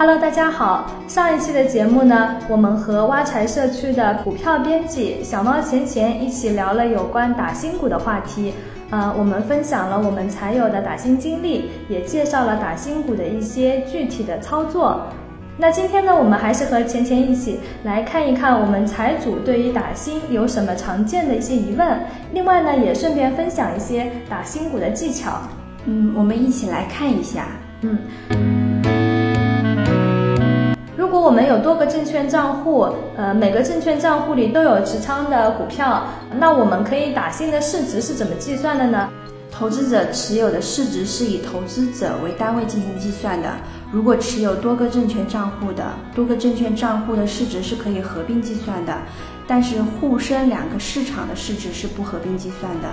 Hello，大家好。上一期的节目呢，我们和挖财社区的股票编辑小猫钱钱一起聊了有关打新股的话题。呃，我们分享了我们财友的打新经历，也介绍了打新股的一些具体的操作。那今天呢，我们还是和钱钱一起来看一看我们财主对于打新有什么常见的一些疑问。另外呢，也顺便分享一些打新股的技巧。嗯，我们一起来看一下。嗯，如我们有多个证券账户，呃，每个证券账户里都有持仓的股票，那我们可以打新的市值是怎么计算的呢？投资者持有的市值是以投资者为单位进行计算的。如果持有多个证券账户的，多个证券账户的市值是可以合并计算的，但是沪深两个市场的市值是不合并计算的。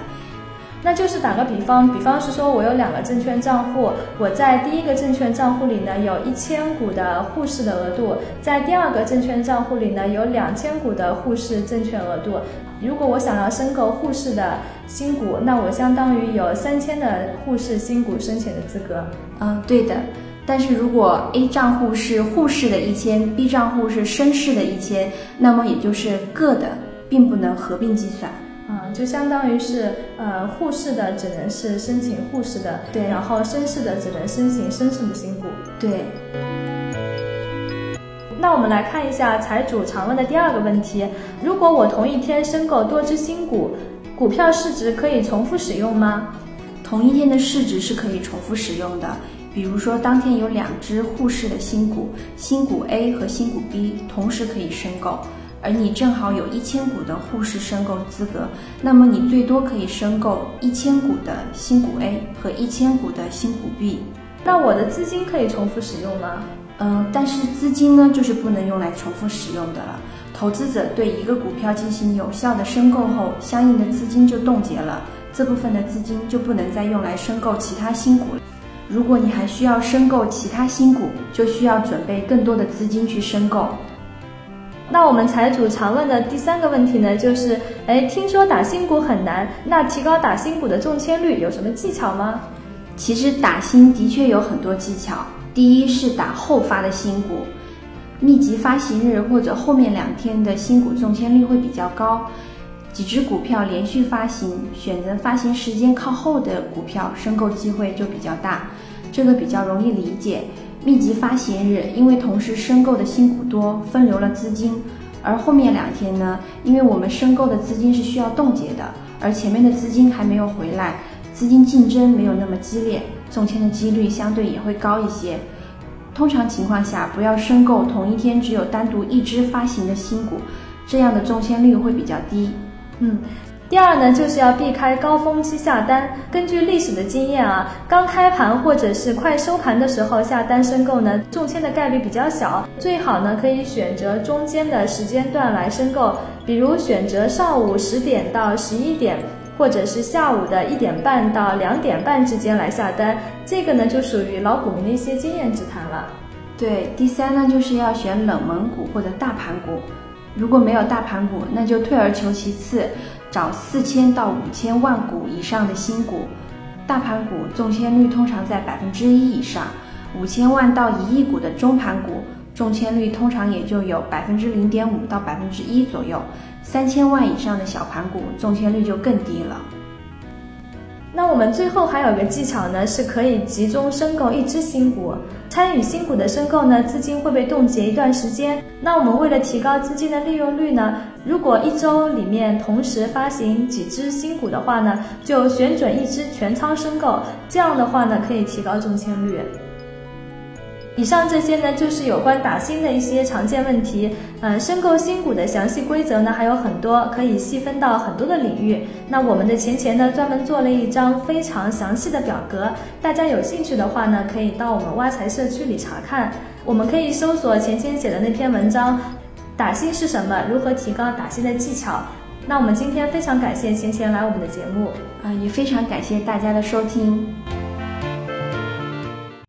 那就是打个比方，比方是说我有两个证券账户，我在第一个证券账户里呢有一千股的沪市的额度，在第二个证券账户里呢有两千股的沪市证券额度。如果我想要申购沪市的新股，那我相当于有三千的沪市新股申请的资格。嗯，对的。但是如果 A 账户是沪市的一千，B 账户是深市的一千，那么也就是各的，并不能合并计算。嗯，就相当于是，呃，沪市的只能是申请沪市的，对，然后深市的只能申请深市的新股，对。那我们来看一下财主常问的第二个问题：如果我同一天申购多只新股，股票市值可以重复使用吗？同一天的市值是可以重复使用的。比如说，当天有两只沪市的新股，新股 A 和新股 B 同时可以申购。而你正好有一千股的沪市申购资格，那么你最多可以申购一千股的新股 A 和一千股的新股 B。那我的资金可以重复使用吗？嗯，但是资金呢，就是不能用来重复使用的了。投资者对一个股票进行有效的申购后，相应的资金就冻结了，这部分的资金就不能再用来申购其他新股了。如果你还需要申购其他新股，就需要准备更多的资金去申购。那我们财主常问的第三个问题呢，就是，哎，听说打新股很难，那提高打新股的中签率有什么技巧吗？其实打新的确有很多技巧。第一是打后发的新股，密集发行日或者后面两天的新股中签率会比较高。几只股票连续发行，选择发行时间靠后的股票，申购机会就比较大，这个比较容易理解。密集发行日，因为同时申购的新股多，分流了资金；而后面两天呢，因为我们申购的资金是需要冻结的，而前面的资金还没有回来，资金竞争没有那么激烈，中签的几率相对也会高一些。通常情况下，不要申购同一天只有单独一只发行的新股，这样的中签率会比较低。嗯。第二呢，就是要避开高峰期下单。根据历史的经验啊，刚开盘或者是快收盘的时候下单申购呢，中签的概率比较小。最好呢，可以选择中间的时间段来申购，比如选择上午十点到十一点，或者是下午的一点半到两点半之间来下单。这个呢，就属于老股民的一些经验之谈了。对，第三呢，就是要选冷门股或者大盘股。如果没有大盘股，那就退而求其次。找四千到五千万股以上的新股，大盘股中签率通常在百分之一以上，五千万到一亿股的中盘股中签率通常也就有百分之零点五到百分之一左右，三千万以上的小盘股中签率就更低了。那我们最后还有个技巧呢，是可以集中申购一只新股。参与新股的申购呢，资金会被冻结一段时间。那我们为了提高资金的利用率呢，如果一周里面同时发行几只新股的话呢，就选准一只全仓申购，这样的话呢，可以提高中签率。以上这些呢，就是有关打新的一些常见问题。嗯，申购新股的详细规则呢还有很多，可以细分到很多的领域。那我们的钱钱呢专门做了一张非常详细的表格，大家有兴趣的话呢，可以到我们挖财社区里查看。我们可以搜索钱钱写的那篇文章，打新是什么？如何提高打新的技巧？那我们今天非常感谢钱钱来我们的节目，啊，也非常感谢大家的收听。